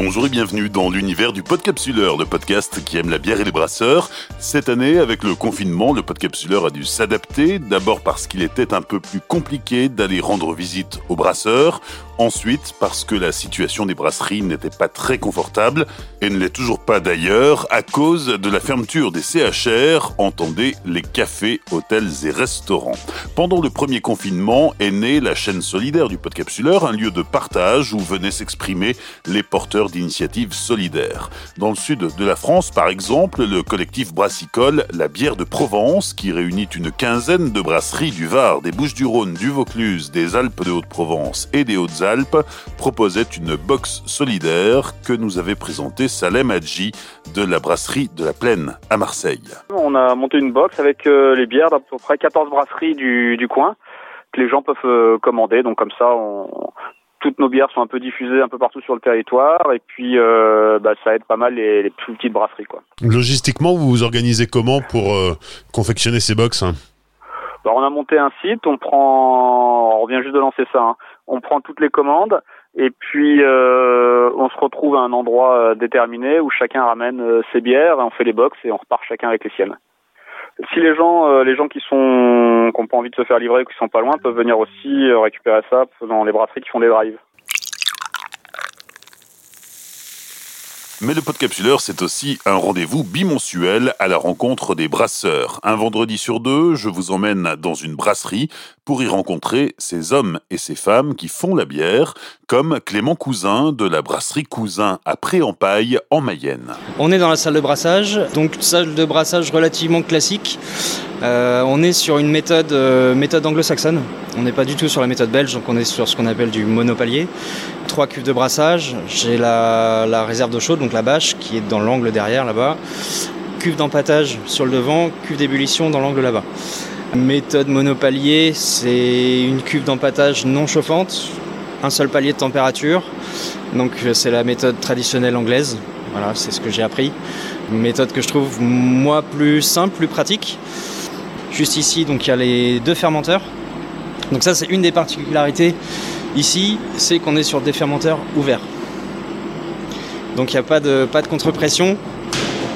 Bonjour et bienvenue dans l'univers du Podcapsuleur, le podcast qui aime la bière et les brasseurs. Cette année, avec le confinement, le Podcapsuleur a dû s'adapter, d'abord parce qu'il était un peu plus compliqué d'aller rendre visite aux brasseurs, Ensuite, parce que la situation des brasseries n'était pas très confortable, et ne l'est toujours pas d'ailleurs, à cause de la fermeture des CHR, entendez les cafés, hôtels et restaurants. Pendant le premier confinement est née la chaîne solidaire du Podcapsuleur, un lieu de partage où venaient s'exprimer les porteurs d'initiatives solidaires. Dans le sud de la France, par exemple, le collectif brassicole La Bière de Provence, qui réunit une quinzaine de brasseries du Var, des Bouches-du-Rhône, du Vaucluse, des Alpes de Haute-Provence et des Hautes-Alpes, Alpes proposait une box solidaire que nous avait présentée Salem Hadji de la brasserie de la Plaine à Marseille. On a monté une box avec euh, les bières d'à peu près 14 brasseries du, coin que les gens peuvent euh, commander. Donc comme ça, toutes nos bières sont un peu diffusées un peu partout sur le territoire et puis euh, bah, ça aide pas mal les, plus petites brasseries. Quoi. Logistiquement, vous vous organisez comment pour confectionner ces box bah, on a monté un site, on prend, on revient juste de lancer ça. Hein on prend toutes les commandes et puis euh, on se retrouve à un endroit euh, déterminé où chacun ramène euh, ses bières et on fait les box et on repart chacun avec les siennes. Si les gens, les gens qui sont, qui n'ont pas envie de se faire livrer, ou qui sont pas loin, peuvent venir aussi récupérer ça dans les brasseries qui font des drives. Mais le Podcapsuleur, c'est aussi un rendez-vous bimensuel à la rencontre des brasseurs. Un vendredi sur deux, je vous emmène dans une brasserie pour y rencontrer ces hommes et ces femmes qui font la bière, comme Clément Cousin de la brasserie Cousin à Pré-en-Paille en Mayenne. On est dans la salle de brassage, donc salle de brassage relativement classique. Euh, on est sur une méthode, euh, méthode anglo-saxonne. On n'est pas du tout sur la méthode belge, donc on est sur ce qu'on appelle du monopalier. Trois cuves de brassage. J'ai la, réserve d'eau chaude, donc la bâche, qui est dans l'angle derrière là-bas. Cuve d'empattage sur le devant, cuve d'ébullition dans l'angle là-bas. Méthode monopalier, c'est une cuve d'empattage non chauffante, un seul palier de température. Donc c'est la méthode traditionnelle anglaise. Voilà, c'est ce que j'ai appris. Méthode que je trouve moi plus simple, plus pratique. Juste ici, donc il y a les deux fermenteurs. Donc ça c'est une des particularités ici, c'est qu'on est sur des fermenteurs ouverts. Donc il n'y a pas de, pas de contre-pression,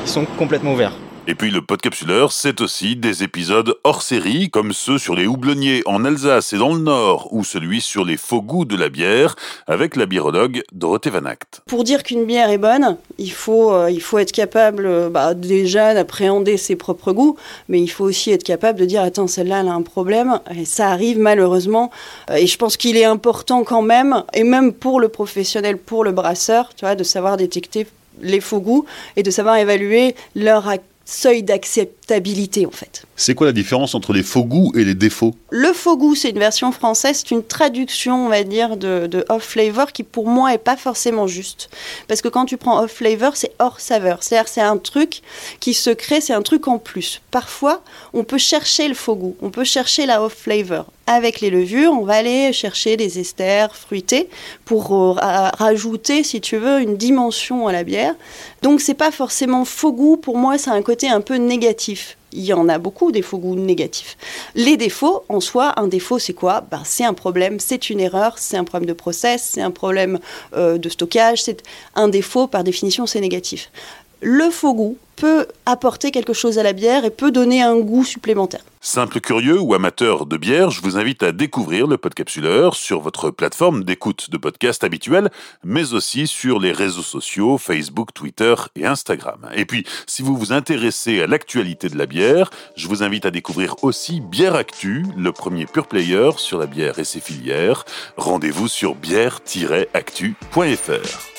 ils sont complètement ouverts. Et puis le Podcapsuleur, c'est aussi des épisodes hors série, comme ceux sur les houblonniers en Alsace et dans le Nord, ou celui sur les faux goûts de la bière, avec la biérologue Dorothée Van Act. Pour dire qu'une bière est bonne, il faut, euh, il faut être capable euh, bah, déjà d'appréhender ses propres goûts, mais il faut aussi être capable de dire, attends, celle-là, elle a un problème, et ça arrive malheureusement, euh, et je pense qu'il est important quand même, et même pour le professionnel, pour le brasseur, tu vois, de savoir détecter les faux goûts et de savoir évaluer leur seuil d'acceptabilité en fait. C'est quoi la différence entre les faux goûts et les défauts? Le faux goût, c'est une version française, c'est une traduction, on va dire, de, off flavor qui pour moi est pas forcément juste. Parce que quand tu prends off flavor, c'est hors saveur. C'est-à-dire c'est un truc qui se crée, c'est un truc en plus. Parfois, on peut chercher le faux goût, on peut chercher la off flavor. Avec les levures, on va aller chercher des esters fruités pour euh, rajouter, si tu veux, une dimension à la bière. Donc c'est pas forcément faux goût. Pour moi, c'est un côté un peu négatif. Il y en a beaucoup des faux goûts négatifs. Les défauts, en soi, un défaut, c'est quoi? Ben, C'est un problème, c'est une erreur, c'est un problème de process, c'est un problème euh, de stockage. C'est un défaut, par définition, c'est négatif. Le faux goût, peut apporter quelque chose à la bière et peut donner un goût supplémentaire. Simple curieux ou amateur de bière, je vous invite à découvrir le Podcapsuleur sur votre plateforme d'écoute de podcast habituelle, mais aussi sur les réseaux sociaux Facebook, Twitter et Instagram. Et puis, si vous vous intéressez à l'actualité de la bière, je vous invite à découvrir aussi Bière Actu, le premier pure player sur la bière et ses filières. Rendez-vous sur bière-actu.fr.